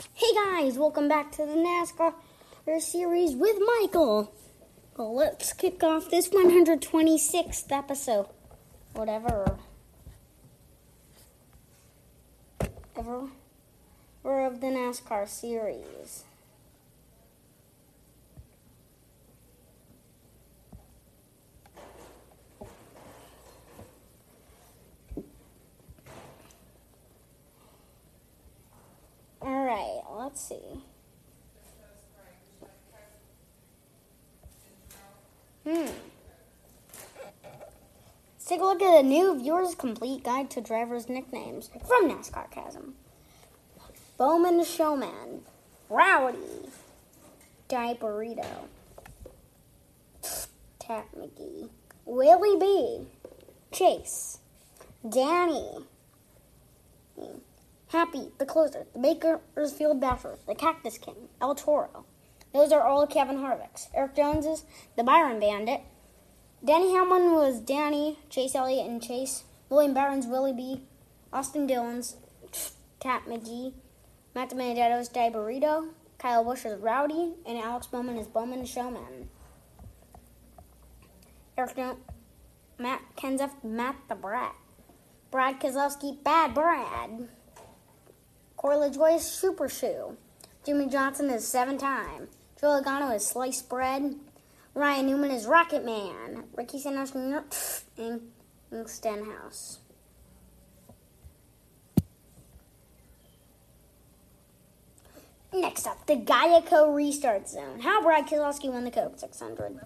Hey guys, welcome back to the NASCAR series with Michael. Well, let's kick off this 126th episode. Whatever. Ever. We're of the NASCAR series. Let's see. Hmm. Let's take a look at a new viewer's complete guide to drivers' nicknames from NASCARcasm. Bowman Showman, Rowdy, Diaperito, Tap McGee, Willie B, Chase, Danny, Happy, the closer, the Bakersfield Basher, the Cactus King, El Toro. Those are all Kevin Harvick's. Erik Jones's the Byron Bandit. Denny Hamlin was Danny, Chase Elliott and Chase. William Byron's Willie B. Austin Dillon's Tap McGee. Matt DiBenedetto's Burrito. Kyle Busch is Rowdy. And Alex Bowman is Bowman Showman. Erik Jones, Matt Kenseth, Matt the Brat. Brad Keselowski, Bad Brad. Corey LaJoie is Super Shoe. Jimmie Johnson is Seven Time. Joe Logano is Sliced Bread. Ryan Newman is Rocket Man. Ricky Stenhouse and Stenhouse. Next up, the Geico Restart Zone. How Brad Keselowski won the Coke 600.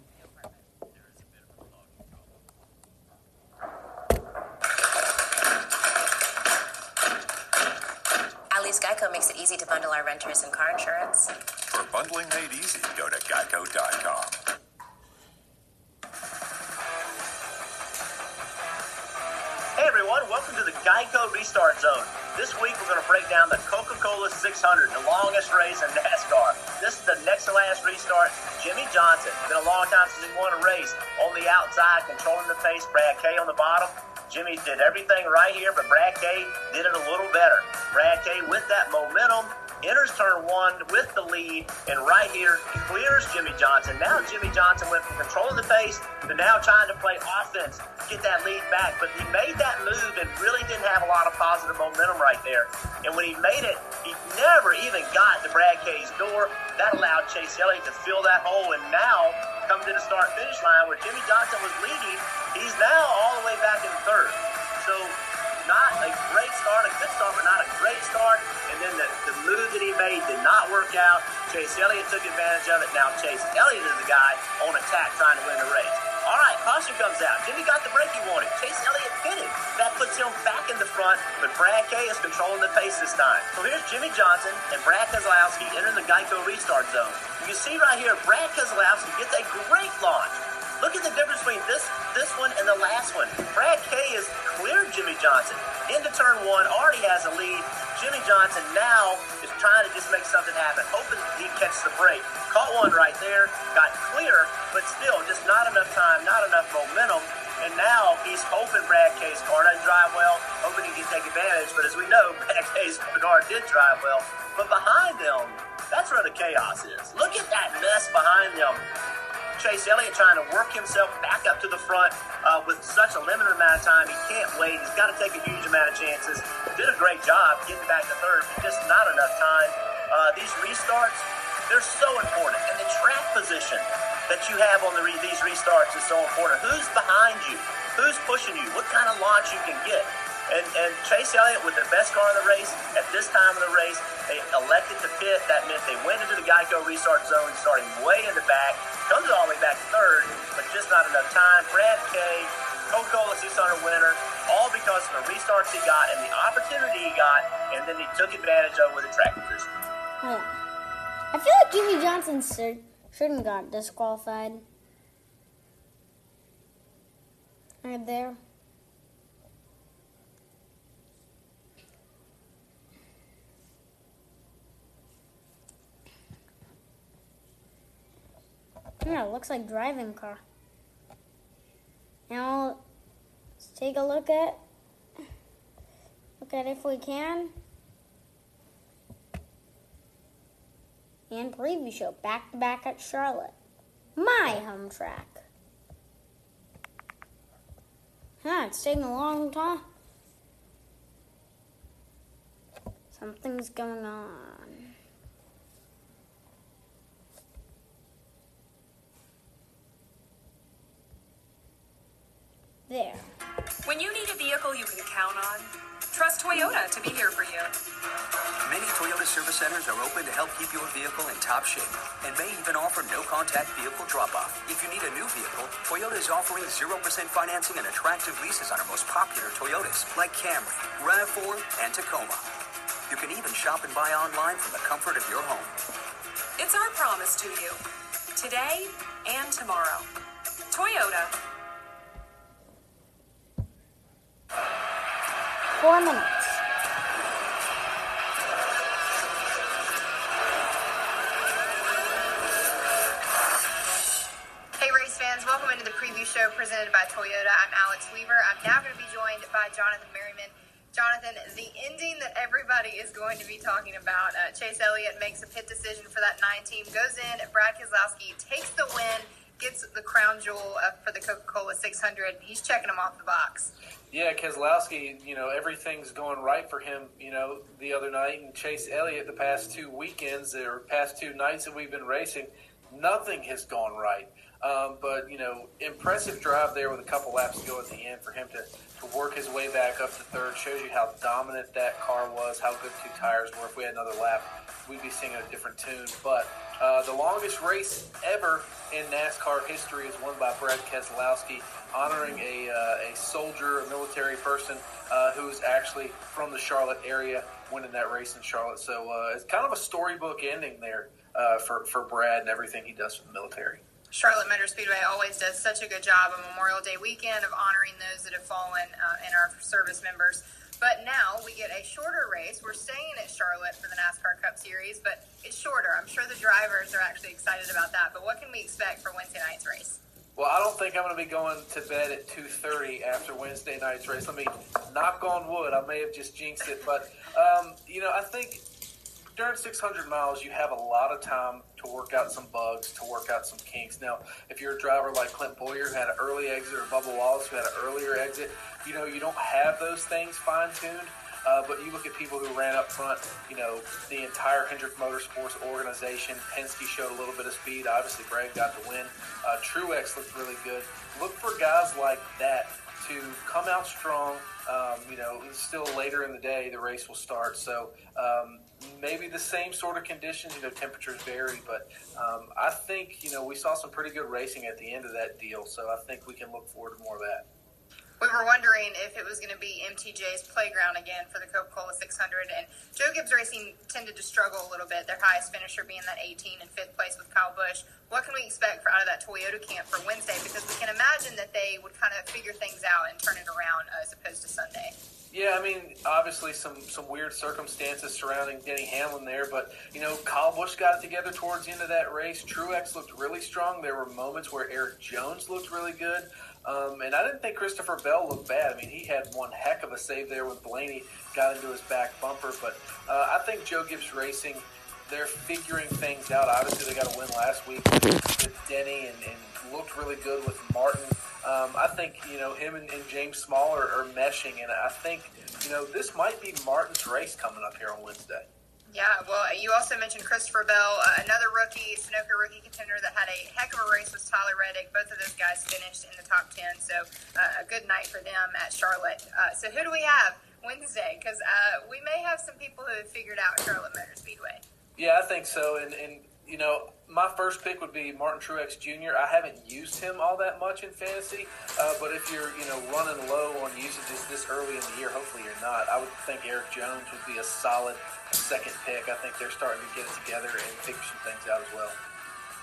Geico makes it easy to bundle our renters and car insurance. For bundling made easy, go to geico.com. Hey everyone, welcome to the Geico Restart Zone. This week we're going to break down the Coca-Cola 600, the longest race in NASCAR. This is the next to last restart. Jimmie Johnson, been a long time since he won a race. On the outside, controlling the pace. Brad K on the bottom. Jimmie did everything right here, but Brad K did it a little better. Brad K with that momentum enters turn one with the lead, and right here clears Jimmie Johnson. Now Jimmie Johnson went from controlling the pace to now trying to play offense, get that lead back. But he made that move and really didn't have a lot of positive momentum right there. And when he made it, he never even got to Brad K's door. That allowed Chase Elliott to fill that hole, and now come to the start finish line where Jimmie Johnson was leading. He's now all the way back in third. So not a great start, a good start, but not a great start. And then the, move that he made did not work out. Chase Elliott took advantage of it. Now Chase Elliott is the guy on attack trying to win the race. All right, caution comes out. Jimmy got the break he wanted. Chase Elliott pitted. That puts him back in the front, but Brad K is controlling the pace this time. So here's Jimmie Johnson and Brad Keselowski entering the Geico restart zone. You can see right here, Brad Keselowski gets a great launch. Look at the difference between this this one and the last one. Brad K has cleared Jimmie Johnson into turn one, already has a lead. Jimmie Johnson now is trying to just make something happen, hoping he catches the break. Caught one right there, got clear, but still just not enough time, not enough momentum. And now he's hoping Brad K's car doesn't drive well, hoping he can take advantage. But as we know, Brad K's car did drive well. But behind them, that's where the chaos is. Look at that mess behind them. Chase Elliott trying to work himself back up to the front uh, with such a limited amount of time. He can't wait. He's got to take a huge amount of chances. Did a great job getting back to third, but just not enough time. Uh, these restarts, they're so important. And the track position that you have on the re- these restarts is so important. Who's behind you? Who's pushing you? What kind of launch you can get? And, and Chase Elliott with the best car in the race at this time of the race, they elected to pit. That meant they went into the Geico restart zone, starting way in the back, comes all the way back third, but just not enough time. Brad K, Coca-Cola 600 winner, all because of the restarts he got and the opportunity he got, and then he took advantage of with the track position. Yeah. Hmm. I feel like Jimmie Johnson shouldn't got disqualified. Right there. Yeah, looks like driving car. Now, let's take a look at look at if we can. and preview show back to back at Charlotte, my home track. Huh, it's taking a long time. Something's going on. There. When you need a vehicle you can count on, trust Toyota to be here for you. Many Toyota service centers are open to help keep your vehicle in top shape and may even offer no contact vehicle drop off. If you need a new vehicle, Toyota is offering 0% financing and attractive leases on our most popular Toyotas like Camry, RAV4, and Tacoma. You can even shop and buy online from the comfort of your home. It's our promise to you today and tomorrow. Toyota. Four minutes. Hey, race fans, welcome into the preview show presented by Toyota. I'm Alex Weaver. I'm now going to be joined by Jonathan Merriman. Jonathan, the ending that everybody is going to be talking about uh, Chase Elliott makes a pit decision for that nine team, goes in, Brad Keselowski takes the win, gets the crown jewel uh, for the Coca Cola 600. He's checking them off the box. Yeah, Keselowski, you know, everything's going right for him, you know, the other night. And Chase Elliott, the past two weekends or past two nights that we've been racing, nothing has gone right. Um, but, you know, impressive drive there with a couple laps to go at the end for him to, to work his way back up to third. Shows you how dominant that car was, how good two tires were. If we had another lap, we'd be singing a different tune. But uh, the longest race ever in NASCAR history is won by Brad Keselowski, honoring a, uh, a soldier, a military person uh, who is actually from the Charlotte area, winning that race in Charlotte. So uh, it's kind of a storybook ending there uh, for, for Brad and everything he does for the military. Charlotte Motor Speedway always does such a good job on Memorial Day weekend of honoring those that have fallen uh, and our service members. But now we get a shorter race. We're staying at Charlotte for the NASCAR Cup Series, but it's shorter. I'm sure the drivers are actually excited about that. But what can we expect for Wednesday night's race? Well, I don't think I'm going to be going to bed at 2:30 after Wednesday night's race. Let me knock on wood. I may have just jinxed it, but um, you know, I think during 600 miles, you have a lot of time to work out some bugs, to work out some kinks. Now, if you're a driver like Clint Bowyer, who had an early exit, or Bubba Wallace, who had an earlier exit, you know, you don't have those things fine tuned. Uh, but you look at people who ran up front, you know, the entire Hendrick Motorsports organization. Penske showed a little bit of speed. Obviously, Brad got the win. Uh, Truex looked really good. Look for guys like that to come out strong. Um, you know, still later in the day, the race will start. So um, maybe the same sort of conditions. You know, temperatures vary, but um, I think you know we saw some pretty good racing at the end of that deal. So I think we can look forward to more of that. We were wondering if it was going to be MTJ's playground again for the Coca Cola 600. And Joe Gibbs Racing tended to struggle a little bit, their highest finisher being that 18 and fifth place with Kyle Busch. What can we expect for out of that Toyota camp for Wednesday? Because we can imagine that they would kind of figure things out and turn it around uh, as opposed to Sunday. Yeah, I mean, obviously some some weird circumstances surrounding Denny Hamlin there, but you know, Kyle Busch got it together towards the end of that race. Truex looked really strong. There were moments where Erik Jones looked really good. Um, and I didn't think Christopher Bell looked bad. I mean, he had one heck of a save there when Blaney got into his back bumper. But uh, I think Joe Gibbs Racing, they're figuring things out. Obviously, they got a win last week with Denny and, and looked really good with Martin. Um, I think, you know, him and, and James Small are, are meshing. And I think, you know, this might be Martin's race coming up here on Wednesday. Yeah, well, you also mentioned Christopher Bell, uh, another rookie, Sunoco rookie contender that had a heck of a race with Tyler Reddick. Both of those guys finished in the top 10, so uh, a good night for them at Charlotte. Uh, so who do we have Wednesday? Because uh, we may have some people who have figured out Charlotte Motor Speedway. Yeah, I think so. And, and you know, my first pick would be Martin Truex Jr. I haven't used him all that much in fantasy, uh, but if you're you know running low on usages this early in the year, hopefully you're not. I would think Erik Jones would be a solid second pick. I think they're starting to get it together and figure some things out as well.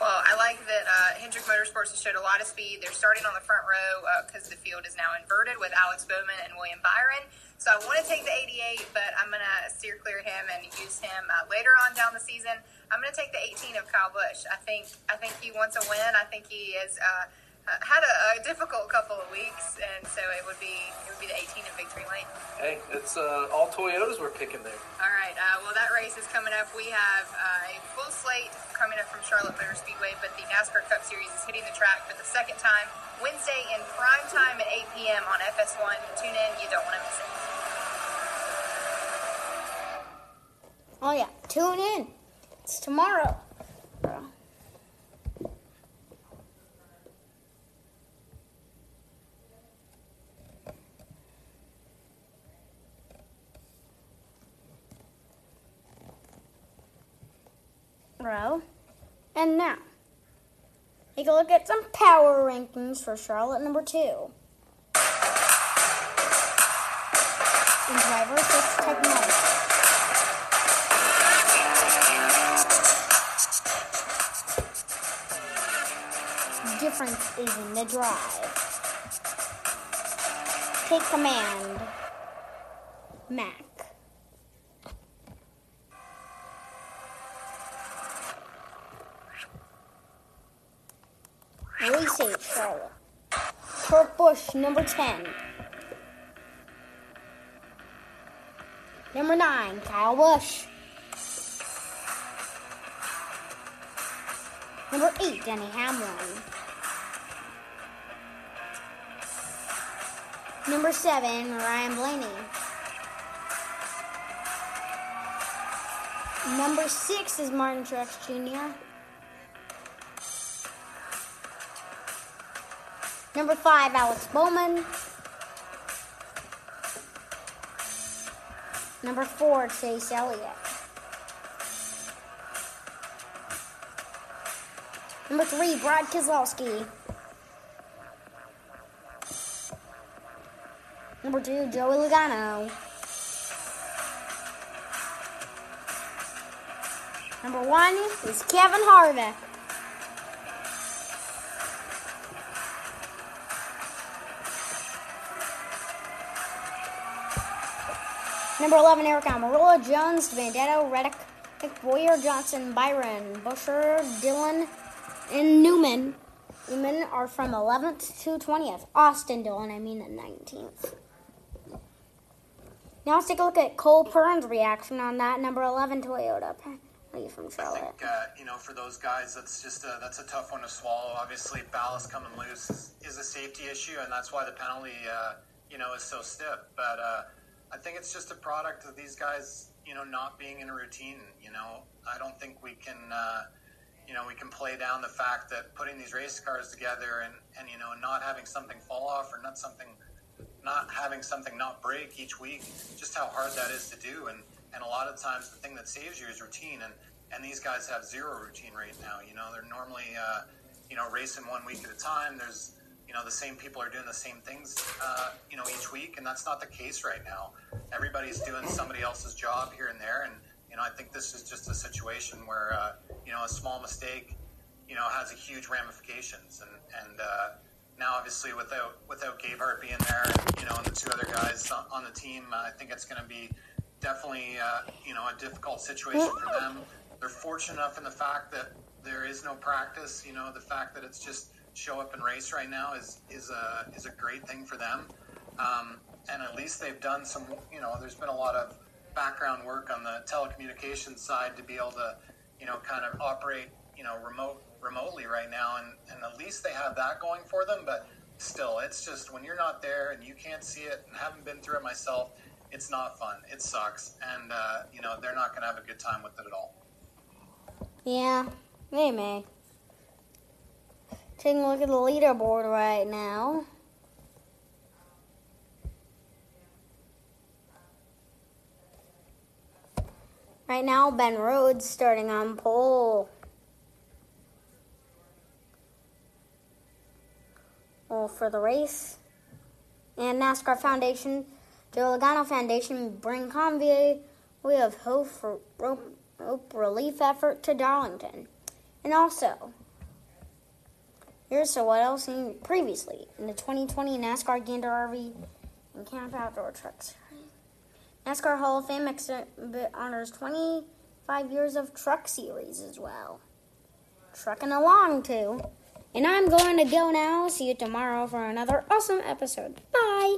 Well, I like that uh, Hendrick Motorsports has showed a lot of speed. They're starting on the front row because uh, the field is now inverted with Alex Bowman and William Byron. So I want to take the 88, but I'm going to steer clear him and use him uh, later on down the season. I'm going to take the 18 of Kyle Busch. I think I think he wants a win. I think he has uh, uh, had a, a difficult couple of weeks, and so it would be it would be the 18 in Victory Lane. Hey, it's uh, all Toyotas we're picking there. All right. Uh, well, that race is coming up. We have uh, a full slate coming up from Charlotte Motor Speedway, but the NASCAR Cup Series is hitting the track for the second time Wednesday in prime time at 8 p.m. on FS1. Tune in. You don't want to miss it. Oh yeah, tune in. It's tomorrow. Bro. And now, take a look at some power rankings for Charlotte number two. In the drive. Take command. Mac. Release 8, Charlotte. Kurt Busch, number 10. Number 9, Kyle Busch. Number 8, Denny Hamlin. Number 7, Ryan Blaney. Number 6 is Martin Truex Jr. Number 5, Alex Bowman. Number 4, Chase Elliott. Number 3, Brad Keselowski. Number 2, Joey Logano. Number 1 is Kevin Harvick. Number 11, Aric Almirola, Jones, Vendetto, Reddick, Bowyer, Johnson, Byron, Busher, Dillon, and Newman. Newman are from 11th to 20th. Austin Dillon, I mean the 19th. Now let's take a look at Cole Pearn's reaction on that number 11 Toyota. From I Charlotte. think uh, you know for those guys, that's just a, that's a tough one to swallow. Obviously, ballast coming loose is, is a safety issue, and that's why the penalty uh, you know is so stiff. But uh, I think it's just a product of these guys, you know, not being in a routine. You know, I don't think we can. Uh, you know, we can play down the fact that putting these race cars together and, and you know not having something fall off or not something not having something not break each week, just how hard that is to do. And, and a lot of times the thing that saves you is routine. And, and these guys have zero routine right now. You know, they're normally, uh, you know, racing one week at a time. There's, you know, the same people are doing the same things, uh, you know, each week. And that's not the case right now. Everybody's doing somebody else's job here and there. And, you know, I think this is just a situation where, uh, you know, a small mistake, you know, has a huge ramifications. And, and, uh, now, obviously, without without Gabehart being there, you know, and the two other guys on, the team, I think it's going to be definitely, uh, you know, a difficult situation for them. They're fortunate enough in the fact that there is no practice. You know, the fact that it's just show up and race right now is is a is a great thing for them. Um, and at least they've done some. You know, there's been a lot of background work on the telecommunications side to be able to, you know, kind of operate, you know, remote remotely right now, and, and at least they have that going for them. But still, it's just when you're not there and you can't see it, and haven't been through it myself, it's not fun. It sucks, and uh, you know they're not going to have a good time with it at all. Yeah, they may. Taking a look at the leaderboard right now. Right now, Ben Rhodes starting on pole. For the race. And NASCAR Foundation, Joe Logano Foundation, bring convoy. We have hope for rope, rope relief effort to Darlington. And also, here's so what else seen previously in the 2020 NASCAR Gander RV and Camp Outdoor Trucks. NASCAR Hall of Fame exhibit honors 25 years of truck series as well. Trucking along too. And I'm going to go now. See you tomorrow for another awesome episode. Bye.